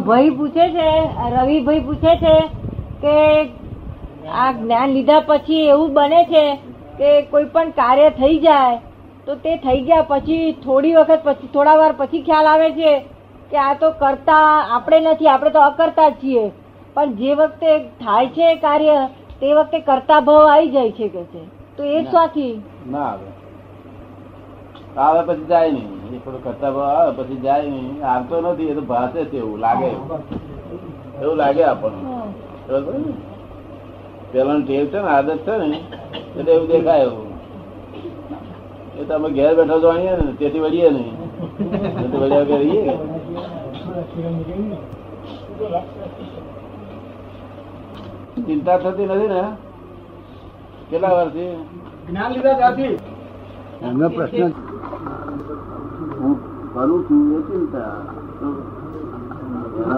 ભાઈ પૂછે છે રવિભાઈ પૂછે છે કે આ જ્ઞાન લીધા પછી એવું બને છે કે કોઈ પણ કાર્ય થઈ જાય તો તે થઈ ગયા પછી થોડી વખત પછી થોડા વાર પછી ખ્યાલ આવે છે કે આ તો કરતા આપણે નથી આપણે તો અકર્તા જ છીએ. પણ જે વખતે થાય છે કાર્ય તે વખતે કરતા ભાવ આવી જાય છે કે છે. તો એ સ્વાથી? ના આવે. આવે પછી જાય નહીં. એ થોડું કરતા આવે પછી જાય નહીં. આવતો નથી એ તો ભાષે છે એવું લાગે. એવું લાગે આપણને. પેલા ટેવ છે ને આદત છે ને એટલે એવું દેખાય એવું. એ તો અમે ઘેર બેઠા જાણીએ ને તેથી વળીએ નહીં. તેથી વળ્યા વગર રહીએ. ચિંતા થતી નથી ને? કેટલા વર્ષથી? જ્ઞાન લીધા ત્યાંથી. એમનો પ્રશ્ન કરું છું એ ચિંતા.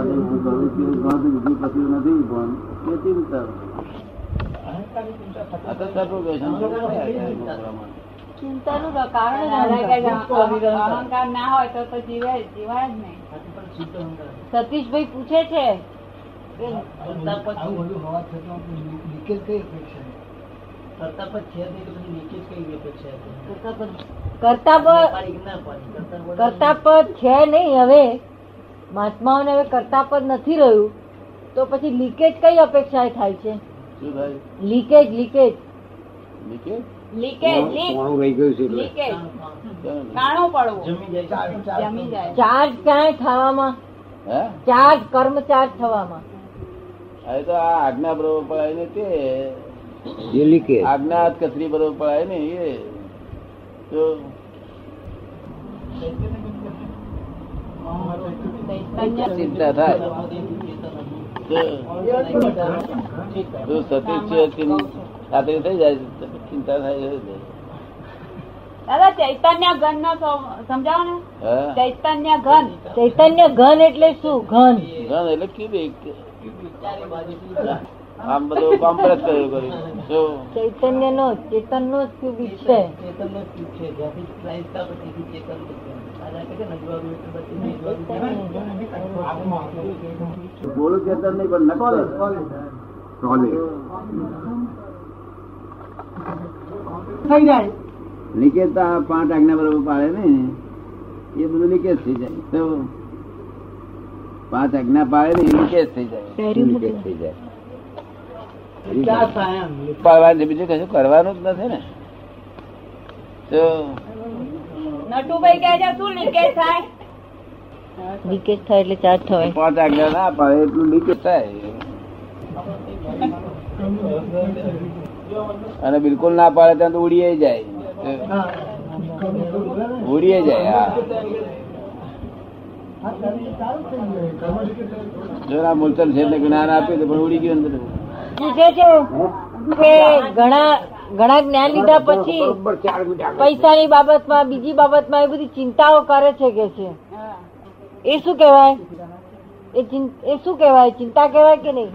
હું કરું છું એ બીજું નથી એ ચિંતા. ચિંતાનું કારણ અહંકાર ના હોય તો તો જીવાય જીવાય જ નહીં. સતીશભાઈ પૂછે છે. કે આવું બધું હોવા છતાં લીકેજ કઈ અપેક્ષા કરતા પદ છે નહીં હવે. મહાત્માઓને હવે કરતા નથી રહ્યું. તો પછી લીકેજ કઈ અપેક્ષા થાય છે? લીકેજ લીકેજ લીકેજ લીકેજ કાણું પડવું. જમી જાય ચાર્જ ક્યાંય થવામાં? ચાર્જ કર્મ ચાર્જ થવામાં. હવે તો આ આજ્ઞા બરોબર પડાય ને તે આજ્ઞા કચરી બરોબર પડાય ને એ. તો ચિંતા થાય. તો સતીશ છે ખાતરી થઈ જાય ચિંતા થાય દાદા ચૈતન્ય ઘન નો સમજાવો ને? ચૈતન્ય ઘન. ચૈતન્ય ઘન એટલે શું? ઘન. ઘન એટલે ક્યુબિક. આમ બધું કોમ્પ્રેસ કર્યું કર્યું ચૈતન્ય નો ચેતન નો જ ક્યુબિક છે બોલું ચેતન નહીં પણ નક્કર થઈ જાય. લીકેજ પાંચ આજ્ઞા બરોબર પાડે ને એ બધું નિકેત થઈ જાય. તો પાંચ આજ્ઞા પાડે ને નિકેત થઈ જાય. નિકેત થઈ જાય. પાડવાનું બીજું કશું કરવાનું જ નથી ને. તો નટુભાઈ કહે છે શું લીકેજ થાય? લીકેજ થાય એટલે ચાર્જ થવાય. પાંચ આજ્ઞા ના પાડે એટલું લીકેજ થાય. અને બિલકુલ ના પાડે ત્યાં તો ઉડીએ જાય. ઉડીએ જાય હા. જો ના મૂલતન છે જ્ઞાન આપ્યું તો પણ ઉડી ગયું અંદર. પૂછે છે કે ઘણા ઘણા જ્ઞાન લીધા પછી પૈસાની બાબતમાં, બીજી બાબતમાં એ બધી ચિંતાઓ કરે છે કે છે. એ શું કહેવાય? એ શું કહેવાય? ચિંતા કહેવાય કે નહીં?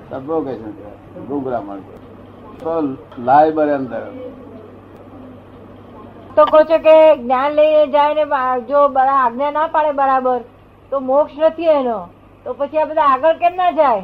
તો કહો છો કે જ્ઞાન લઈને જાય ને જો આજ્ઞા ના પાડે બરાબર, તો મોક્ષ નથી એનો. તો પછી આ બધા આગળ કેમ ના જાય?